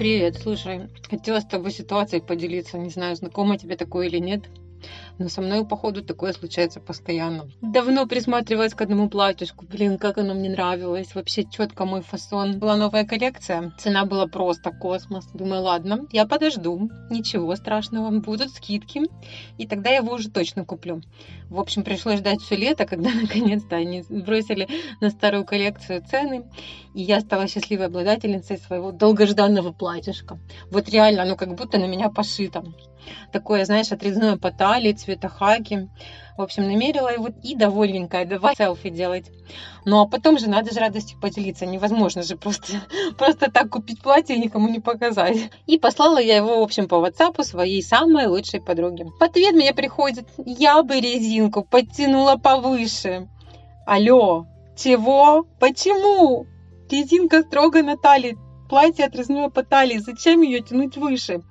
Привет, слушай, хотела с тобой ситуацией поделиться, не знаю, знакомо тебе такое или нет. Но со мной, походу, такое случается постоянно. Давно присматривалась к одному платьишку. Блин, как оно мне нравилось. Вообще четко мой фасон. Была новая коллекция. Цена была просто космос. Думаю, ладно, я подожду. Ничего страшного. Будут скидки. И тогда я его уже точно куплю. В общем, пришлось ждать все лето, когда наконец-то они бросили на старую коллекцию цены. И я стала счастливой обладательницей своего долгожданного платьишка. Вот реально, оно как будто на меня пошито. Такое, знаешь, отрезное по талии, цвета хаки. В общем, намерила его и довольненькая, давай селфи делать. Ну а потом же надо же радостью поделиться. Невозможно же просто, просто так купить платье и никому не показать. И послала я его, в общем, по WhatsApp своей самой лучшей подруге. В ответ мне приходит, я бы резинку подтянула повыше. Алло, чего? Почему? Резинка строго на талии, платье отрезное по талии, зачем ее тянуть выше?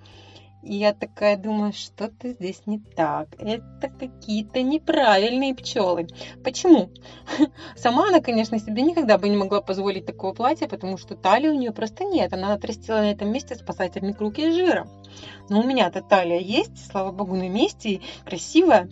И я такая думаю, что-то здесь не так. Это какие-то неправильные пчелы. Почему? Сама она, конечно, себе никогда бы не могла позволить такого платья, потому что талии у нее просто нет. Она отрастила на этом месте спасательный круг из жира. Но у меня-то талия есть, слава богу, на месте, и красивая.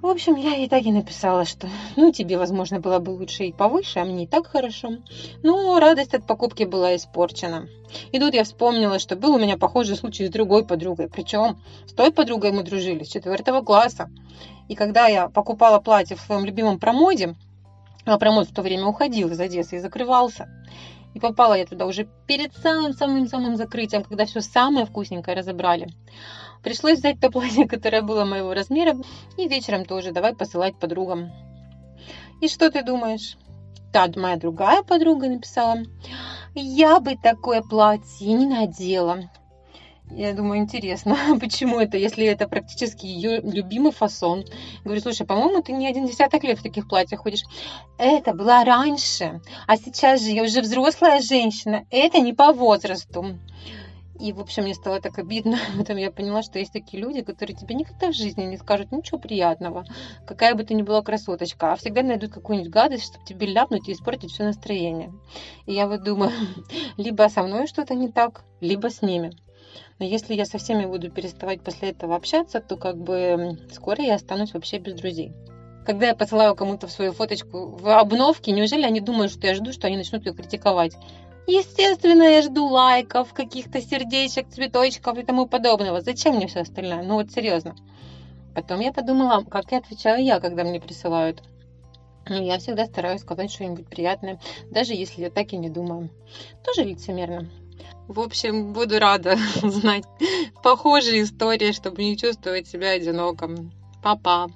В общем, я ей так и написала, что ну тебе, возможно, было бы лучше и повыше, а мне и так хорошо. Но радость от покупки была испорчена. И тут я вспомнила, что был у меня похожий случай с другой подругой. Причем с той подругой мы дружили с четвертого класса. И когда я покупала платье в своем любимом промоде, а промод в то время уходил из Одессы и закрывался, и попала я туда уже перед самым-самым-самым закрытием, когда все самое вкусненькое разобрали. Пришлось взять то платье, которое было моего размера, и вечером тоже давай посылать подругам. И что ты думаешь? Та моя другая подруга написала, я бы такое платье не надела. Я думаю, интересно, почему это, если это практически ее любимый фасон. Говорю, слушай, по-моему, ты не один десяток лет в таких платьях ходишь. Это было раньше, а сейчас же я уже взрослая женщина. Это не по возрасту. И, в общем, мне стало так обидно. Потом я поняла, что есть такие люди, которые тебе никогда в жизни не скажут ничего приятного, какая бы ты ни была красоточка, а всегда найдут какую-нибудь гадость, чтобы тебе ляпнуть и испортить все настроение. И я вот думаю, либо со мной что-то не так, либо с ними. Но если я со всеми буду переставать после этого общаться, то как бы скоро я останусь вообще без друзей. Когда я посылаю кому-то в свою фоточку в обновке, неужели они думают, что я жду, что они начнут ее критиковать? Естественно, я жду лайков, каких-то сердечек, цветочков и тому подобного. Зачем мне все остальное? Ну вот серьезно. Потом я подумала, как я отвечаю я, когда мне присылают. Я всегда стараюсь сказать что-нибудь приятное, даже если я так и не думаю. Тоже лицемерно. В общем, буду рада узнать похожие истории, чтобы не чувствовать себя одиноком. Папа.